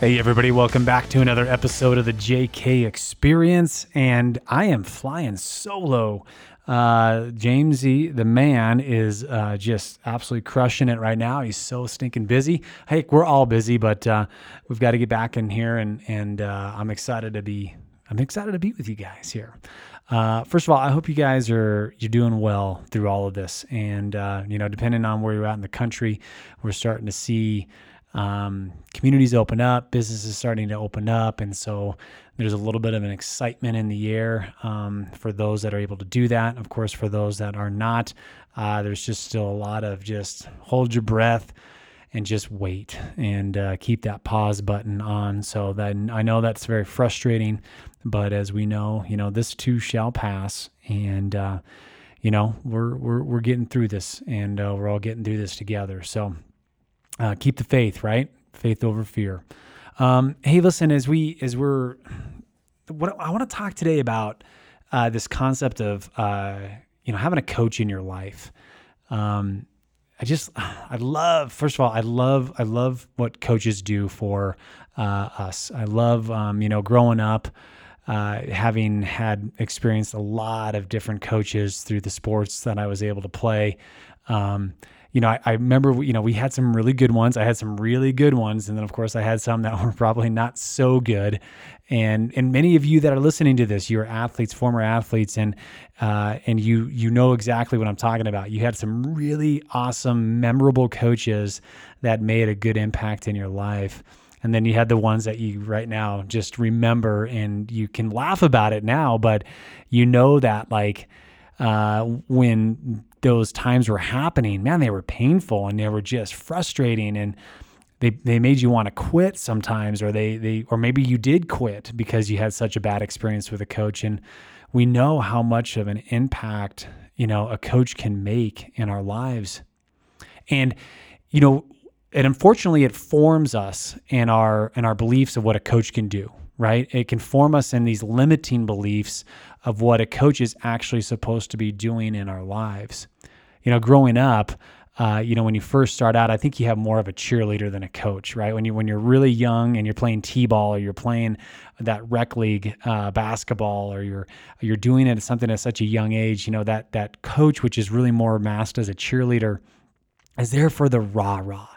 Hey, everybody, welcome back to another episode of the JK Experience. And I am flying solo. Uh, Jamesy, the man, is uh, just absolutely crushing it right now. He's so stinking busy. Hey, we're all busy, but uh, we've got to get back in here, and and uh, I'm excited to be. I'm excited to be with you guys here. Uh, first of all, I hope you guys are you're doing well through all of this, and uh, you know, depending on where you're at in the country, we're starting to see um, communities open up, businesses starting to open up, and so there's a little bit of an excitement in the air um, for those that are able to do that. Of course, for those that are not, uh, there's just still a lot of just hold your breath and just wait and uh, keep that pause button on. So then I know that's very frustrating, but as we know, you know this too shall pass, and uh, you know we're we're we're getting through this, and uh, we're all getting through this together. So uh, keep the faith, right? Faith over fear. Um, hey, listen, as we as we're what I want to talk today about uh, this concept of uh, you know having a coach in your life. Um, I just I love first of all I love I love what coaches do for uh, us. I love um, you know growing up. Uh, having had experienced a lot of different coaches through the sports that I was able to play, um, you know, I, I, remember, you know, we had some really good ones. I had some really good ones. And then, of course, I had some that were probably not so good. And, and many of you that are listening to this, you're athletes, former athletes, and, uh, and you, you know exactly what I'm talking about. You had some really awesome, memorable coaches that made a good impact in your life. And then you had the ones that you right now just remember and you can laugh about it now, but you know that like, uh, when those times were happening, man, they were painful and they were just frustrating. And they, they made you want to quit sometimes or they, they or maybe you did quit because you had such a bad experience with a coach. And we know how much of an impact you know a coach can make in our lives. And you know and unfortunately it forms us in our in our beliefs of what a coach can do right it can form us in these limiting beliefs of what a coach is actually supposed to be doing in our lives. You know, growing up, uh, you know, when you first start out, I think you have more of a cheerleader than a coach, right? When you when you're really young and you're playing t-ball or you're playing that rec league uh, basketball or you're you're doing it at something at such a young age, you know that that coach, which is really more masked as a cheerleader, is there for the rah rah.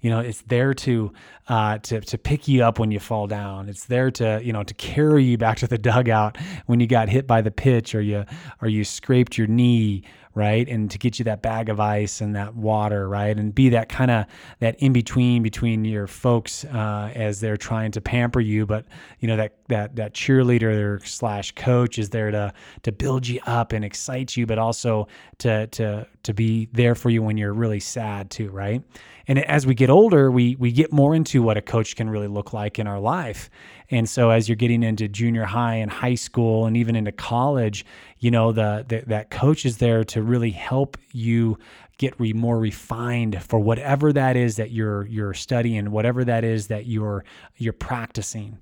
You know, it's there to uh, to to pick you up when you fall down. It's there to you know to carry you back to the dugout when you got hit by the pitch or you or you scraped your knee right? And to get you that bag of ice and that water right? And be that kind of that in between between your folks uh, as they're trying to pamper you. But you know that that that cheerleader slash coach is there to to build you up and excite you but also to to to be there for you when you're really sad too right? And as we get older we we get more into what a coach can really look like in our life and so as you're getting into junior high and high school and even into college, you know, the, the that coach is there to really help you get re, more refined for whatever that is that you're you're studying, whatever that is that you're you're practicing.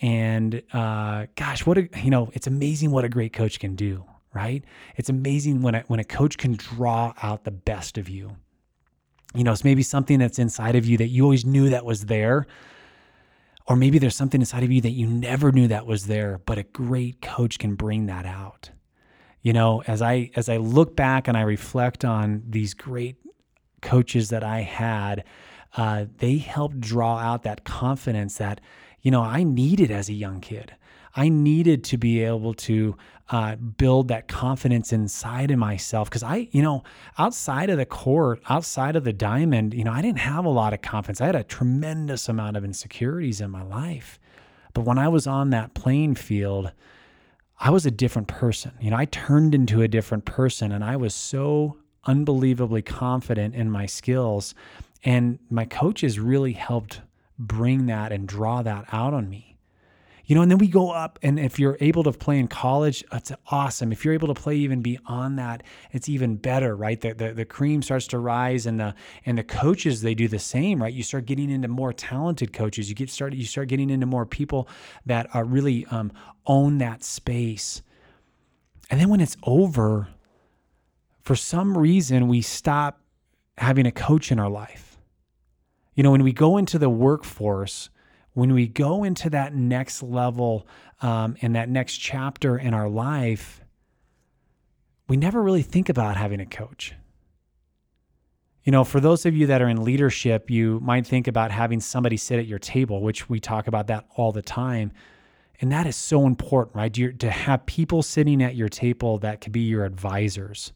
And uh, gosh, what a you know, it's amazing what a great coach can do, right? It's amazing when a, when a coach can draw out the best of you. You know, it's maybe something that's inside of you that you always knew that was there, or maybe there's something inside of you that you never knew that was there, but a great coach can bring that out. You know, as I as I look back and I reflect on these great coaches that I had, uh, they helped draw out that confidence that, you know, I needed as a young kid. I needed to be able to uh, build that confidence inside of myself because I, you know, outside of the court, outside of the diamond, you know, I didn't have a lot of confidence. I had a tremendous amount of insecurities in my life. But when I was on that playing field, I was a different person. You know, I turned into a different person and I was so unbelievably confident in my skills And my coaches really helped bring that and draw that out on me. You know, and then we go up, and if you're able to play in college, it's awesome. If you're able to play even beyond that, it's even better, right? The, the, the cream starts to rise, and the and the coaches they do the same, right? You start getting into more talented coaches. You get started. You start getting into more people that are really um, own that space. And then when it's over, for some reason we stop having a coach in our life. You know, when we go into the workforce when we go into that next level um, and that next chapter in our life, we never really think about having a coach. You know, for those of you that are in leadership, you might think about having somebody sit at your table, which we talk about that all the time. And that is so important, right? You're, to have people sitting at your table that could be your advisors.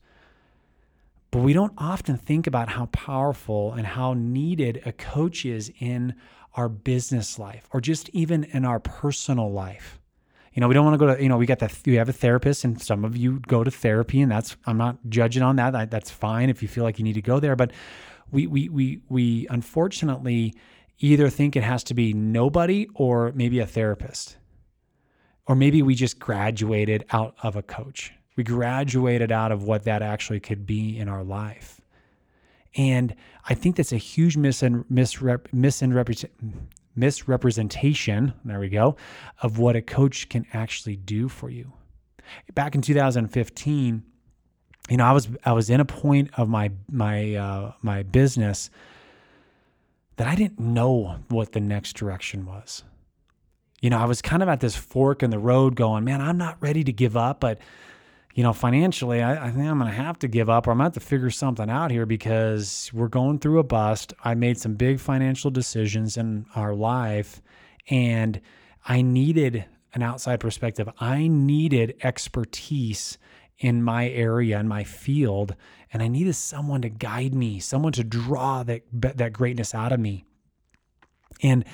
But we don't often think about how powerful and how needed a coach is in our business life or just even in our personal life. You know, we don't want to go to, you know, we got the, we have a therapist and some of you go to therapy and that's, I'm not judging on that. That's fine if you feel like you need to go there. But we, we, we, we unfortunately either think it has to be nobody or maybe a therapist. Or maybe we just graduated out of a coach. We graduated out of what that actually could be in our life. And I think that's a huge misrep- misrepresentation, there we go, of what a coach can actually do for you. Back in 2015, you know, I was I was in a point of my my uh, my business that I didn't know what the next direction was. You know, I was kind of at this fork in the road, going, "Man, I'm not ready to give up, but you know, financially, I, I think I'm going to have to give up or I'm going to have to figure something out here because we're going through a bust. I made some big financial decisions in our life and I needed an outside perspective. I needed expertise in my area in my field and I needed someone to guide me, someone to draw that that greatness out of me. And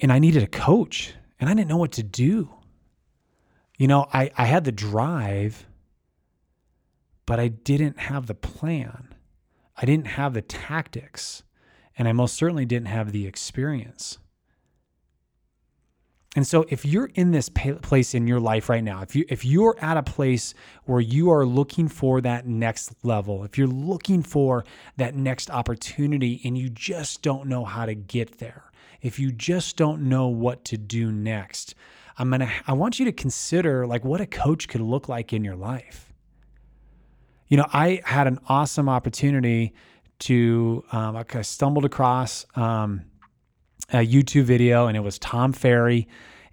and I needed a coach and I didn't know what to do. You know, I I had the drive but I didn't have the plan. I didn't have the tactics, and I most certainly didn't have the experience. And so if you're in this place in your life right now, if you if you're at a place where you are looking for that next level, if you're looking for that next opportunity and you just don't know how to get there, if you just don't know what to do next, I'm going to I want you to consider like what a coach could look like in your life you know, I had an awesome opportunity to, um, I stumbled across um, a YouTube video and it was Tom Ferry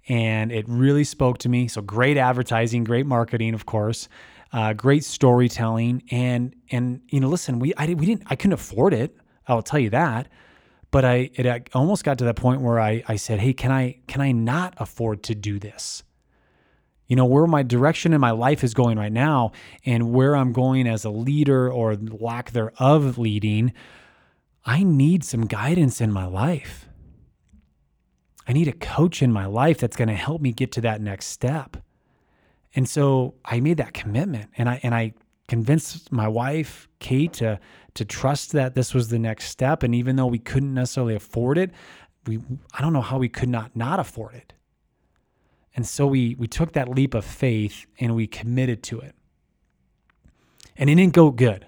and it really spoke to me. So great advertising, great marketing, of course, uh, great storytelling. And, and, you know, listen, we, I, we didn't, I couldn't afford it. I'll tell you that. But I, it almost got to that point where I, I said, Hey, can I, can I not afford to do this? You know, where my direction in my life is going right now and where I'm going as a leader or lack thereof leading, I need some guidance in my life. I need a coach in my life that's going to help me get to that next step. And so I made that commitment and I and I convinced my wife, Kate, to to trust that this was the next step. And even though we couldn't necessarily afford it, we I don't know how we could not not afford it. And so we we took that leap of faith and we committed to it. And it didn't go good.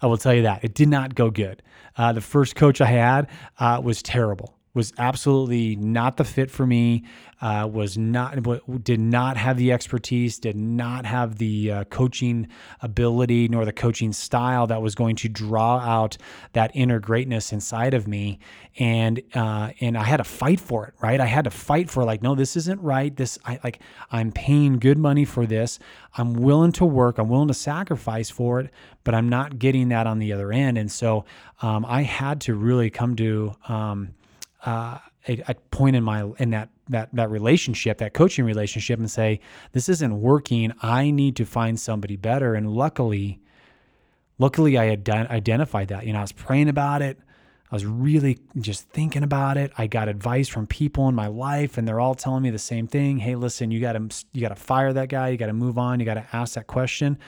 I will tell you that. It did not go good. Uh, the first coach I had uh, was terrible was absolutely not the fit for me. Uh, was not did not have the expertise, did not have the uh, coaching ability nor the coaching style that was going to draw out that inner greatness inside of me. And uh, and I had to fight for it, right? I had to fight for like, no, this isn't right. This I like I'm paying good money for this. I'm willing to work. I'm willing to sacrifice for it, but I'm not getting that on the other end. And so um, I had to really come to um, uh, a, a, point in my in that that that relationship, that coaching relationship, and say, "This isn't working. I need to find somebody better." And luckily, luckily, I had done, identified that. You know, I was praying about it. I was really just thinking about it. I got advice from people in my life, and they're all telling me the same thing. Hey, listen, you got to you got to fire that guy. You got to move on. You got to ask that question.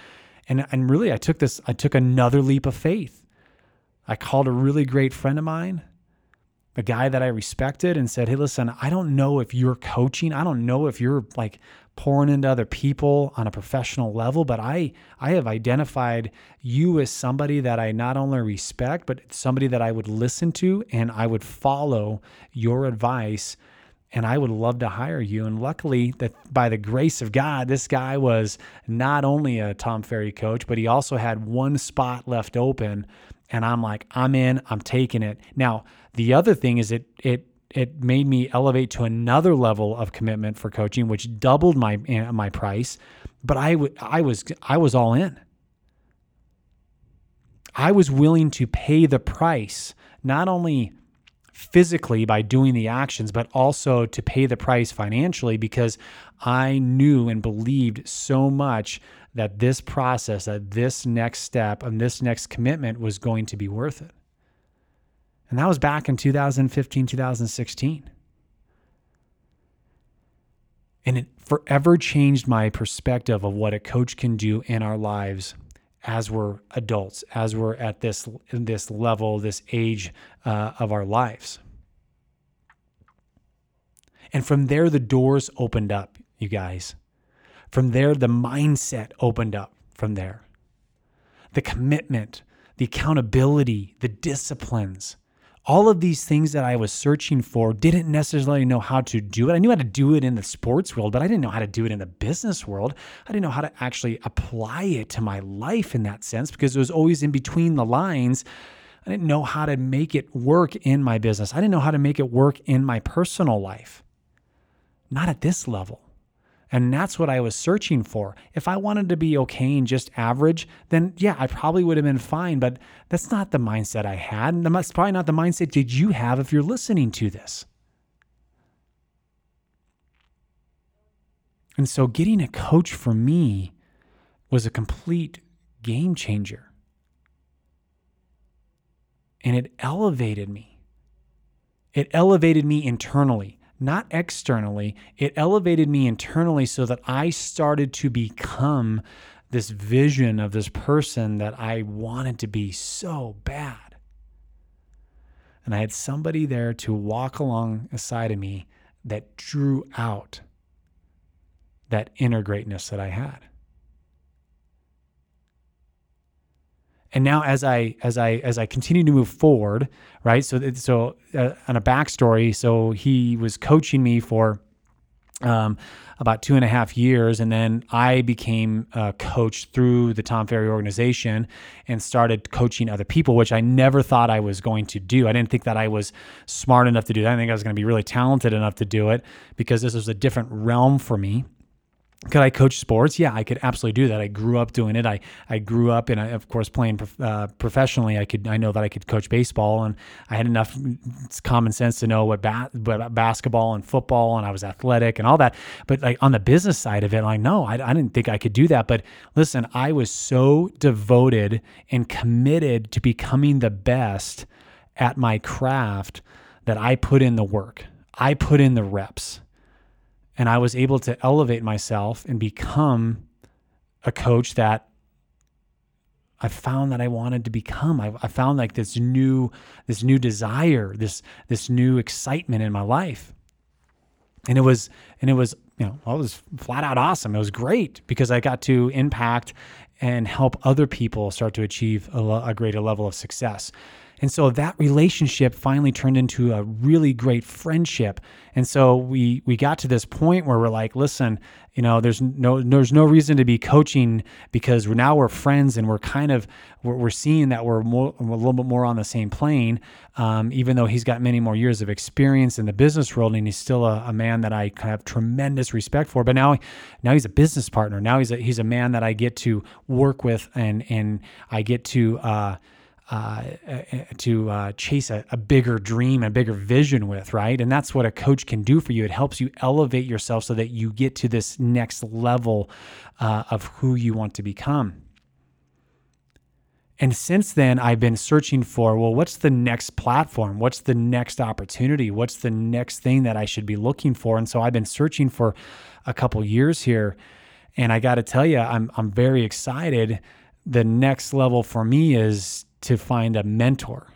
And and really, I took this. I took another leap of faith. I called a really great friend of mine, a guy that I respected, and said, Hey, listen, I don't know if you're coaching. I don't know if you're like pouring into other people on a professional level, but I I have identified you as somebody that I not only respect, but somebody that I would listen to and I would follow your advice and I would love to hire you. And luckily, that by the grace of God, this guy was not only a Tom Ferry coach, but he also had one spot left open. And I'm like, I'm in, I'm taking it. Now, the other thing is it it it made me elevate to another level of commitment for coaching, which doubled my eh, my price. But I, w- I was I was all in. I was willing to pay the price, not only physically by doing the actions, but also to pay the price financially because I knew and believed so much that this process, that this next step, and this next commitment was going to be worth it. And that was back in 2015, 2016. And it forever changed my perspective of what a coach can do in our lives as we're adults, as we're at this in this level, this age uh, of our lives. And from there, the doors opened up, you guys. From there, the mindset opened up. From there, the commitment, the accountability, the disciplines all of these things that I was searching for didn't necessarily know how to do it. I knew how to do it in the sports world, but I didn't know how to do it in the business world. I didn't know how to actually apply it to my life in that sense because it was always in between the lines. I didn't know how to make it work in my business. I didn't know how to make it work in my personal life. Not at this level. And that's what I was searching for. If I wanted to be okay and just average, then yeah, I probably would have been fine. But that's not the mindset I had. And that's probably not the mindset did you have if you're listening to this. And so getting a coach for me was a complete game changer. And it elevated me. It elevated me internally not externally. It elevated me internally so that I started to become this vision of this person that I wanted to be so bad. And I had somebody there to walk alongside of me that drew out that inner greatness that I had. And now as I as I as I continue to move forward, right? So so uh, on a backstory, so he was coaching me for um, about two and a half years, and then I became a coach through the Tom Ferry organization and started coaching other people, which I never thought I was going to do. I didn't think that I was smart enough to do that. I think I was going to be really talented enough to do it because this was a different realm for me could I coach sports? Yeah, I could absolutely do that. I grew up doing it. I, I grew up and of course playing uh, professionally. I could I know that I could coach baseball and I had enough common sense to know what, ba- basketball and football and I was athletic and all that. But like on the business side of it, like no, I, I didn't think I could do that. But listen, I was so devoted and committed to becoming the best at my craft that I put in the work. I put in the reps and I was able to elevate myself and become a coach that I found that I wanted to become. I, I, found like this new, this new desire, this this new excitement in my life, and it was and it was you know well, it was flat out awesome. It was great because I got to impact and help other people start to achieve a, a greater level of success. And so that relationship finally turned into a really great friendship. And so we we got to this point where we're like, listen, you know, there's no there's no reason to be coaching because we're now we're friends and we're kind of we're, we're seeing that we're more, a little bit more on the same plane. Um, even though he's got many more years of experience in the business world and he's still a, a man that I have tremendous respect for. But now now he's a business partner. Now he's a, he's a man that I get to work with and and I get to. Uh, uh, to uh, chase a, a, bigger dream, a bigger vision with, right? And that's what a coach can do for you. It helps you elevate yourself so that you get to this next level uh, of who you want to become. And since then, I've been searching for well, what's the next platform? What's the next opportunity? What's the next thing that I should be looking for? And so I've been searching for a couple years here. And I got to tell you, I'm, I'm very excited. The next level for me is to find a mentor,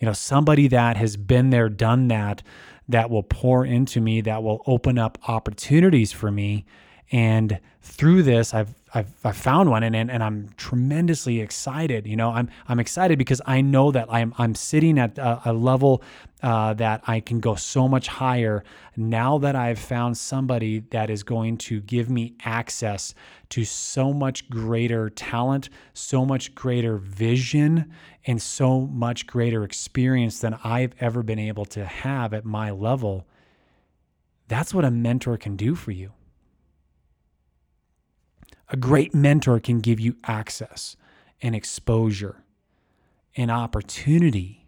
you know, somebody that has been there, done that, that will pour into me, that will open up opportunities for me. And through this, I've I've, I've found one and, and, and I'm tremendously excited. You know, I'm, I'm excited because I know that I'm, I'm sitting at a, a level uh, that I can go so much higher now that I've found somebody that is going to give me access to so much greater talent, so much greater vision, and so much greater experience than I've ever been able to have at my level. That's what a mentor can do for you. A great mentor can give you access and exposure and opportunity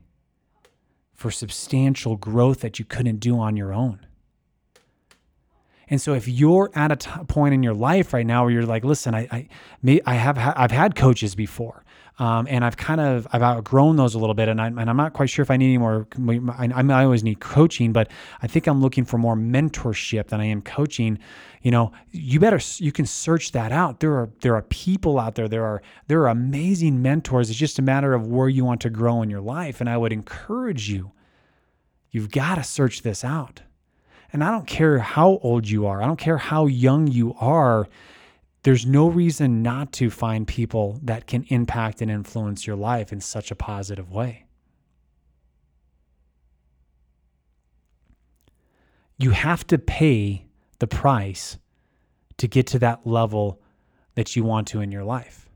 for substantial growth that you couldn't do on your own. And so if you're at a t- point in your life right now where you're like, listen, I, I, may, I have, ha- I've had coaches before. Um, and I've kind of I've outgrown those a little bit, and, I, and I'm not quite sure if I need any more. I, I always need coaching, but I think I'm looking for more mentorship than I am coaching. You know, you better you can search that out. There are there are people out there. There are there are amazing mentors. It's just a matter of where you want to grow in your life, and I would encourage you. You've got to search this out. And I don't care how old you are. I don't care how young you are there's no reason not to find people that can impact and influence your life in such a positive way. You have to pay the price to get to that level that you want to in your life.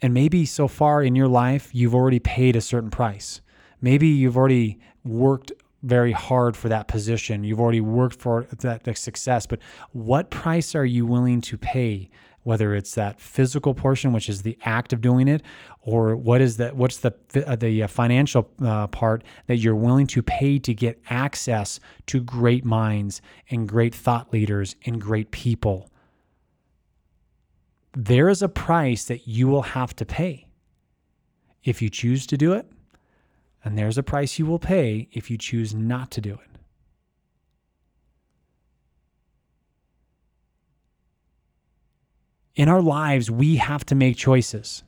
And maybe so far in your life, you've already paid a certain price. Maybe you've already worked very hard for that position. You've already worked for that, success, but what price are you willing to pay? Whether it's that physical portion, which is the act of doing it, or what is that? What's the uh, the uh, financial uh, part that you're willing to pay to get access to great minds and great thought leaders and great people? There is a price that you will have to pay if you choose to do it and there's a price you will pay if you choose not to do it. In our lives, we have to make choices,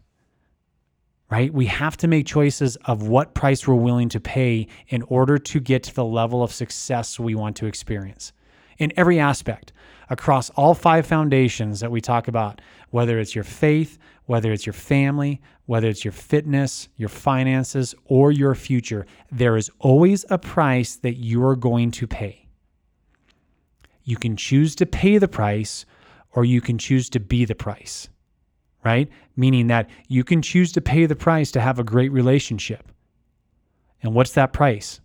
right? We have to make choices of what price we're willing to pay in order to get to the level of success we want to experience in every aspect across all five foundations that we talk about, whether it's your faith, whether it's your family, whether it's your fitness, your finances, or your future, there is always a price that you're going to pay. You can choose to pay the price or you can choose to be the price, right? Meaning that you can choose to pay the price to have a great relationship. And what's that price?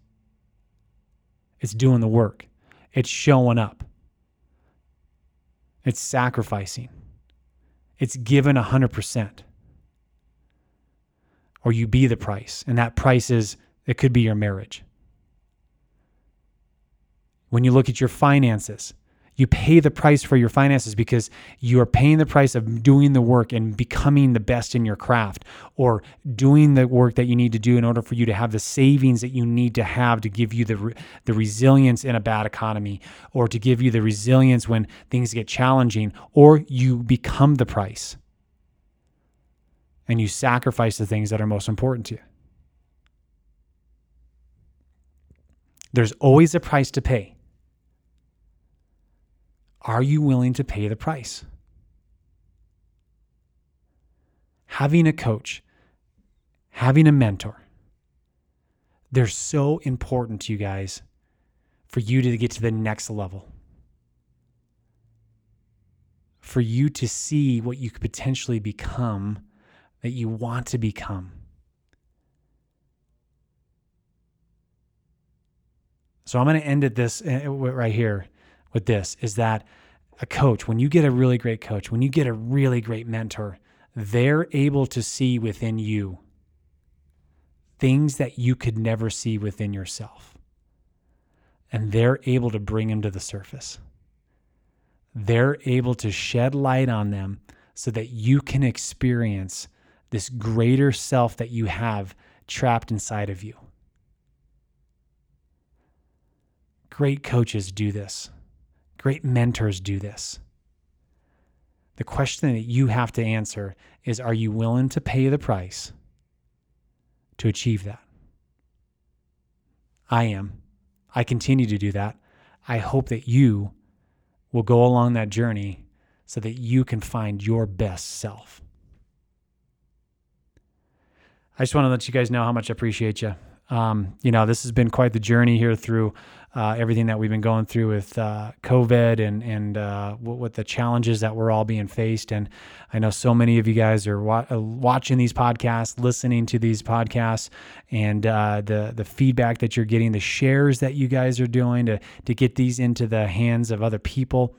It's doing the work, it's showing up, it's sacrificing. It's given 100%. Or you be the price. And that price is, it could be your marriage. When you look at your finances, you pay the price for your finances because you are paying the price of doing the work and becoming the best in your craft or doing the work that you need to do in order for you to have the savings that you need to have to give you the, the resilience in a bad economy or to give you the resilience when things get challenging or you become the price and you sacrifice the things that are most important to you. There's always a price to pay. Are you willing to pay the price? Having a coach, having a mentor, they're so important to you guys for you to get to the next level. For you to see what you could potentially become that you want to become. So I'm going to end it this uh, right here with this is that a coach, when you get a really great coach, when you get a really great mentor, they're able to see within you things that you could never see within yourself. And they're able to bring them to the surface. They're able to shed light on them so that you can experience this greater self that you have trapped inside of you. Great coaches do this. Great mentors do this. The question that you have to answer is Are you willing to pay the price to achieve that? I am. I continue to do that. I hope that you will go along that journey so that you can find your best self. I just want to let you guys know how much I appreciate you. Um, you know, this has been quite the journey here through uh, everything that we've been going through with uh, COVID and and uh, with the challenges that we're all being faced. And I know so many of you guys are wa- uh, watching these podcasts, listening to these podcasts, and uh, the the feedback that you're getting, the shares that you guys are doing to to get these into the hands of other people.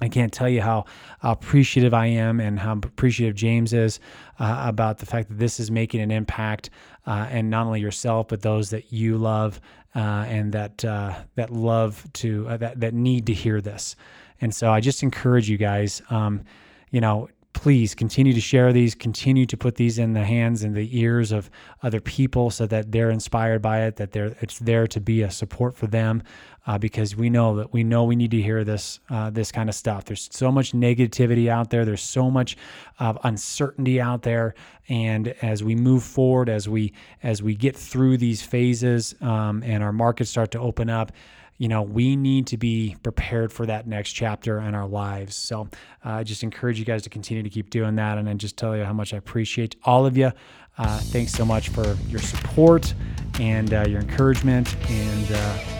I can't tell you how appreciative I am and how appreciative James is uh, about the fact that this is making an impact, uh, and not only yourself but those that you love uh, and that uh, that love to uh, that that need to hear this. And so I just encourage you guys, um, you know, please continue to share these, continue to put these in the hands and the ears of other people so that they're inspired by it, that they're it's there to be a support for them, uh, because we know that we know we need to hear this uh, this kind of stuff. There's so much negativity out there. There's so much of uncertainty out there, and as we move forward, as we as we get through these phases, um, and our markets start to open up you know, we need to be prepared for that next chapter in our lives. So uh, I just encourage you guys to continue to keep doing that. And then just tell you how much I appreciate all of you. Uh, thanks so much for your support and uh, your encouragement. And uh,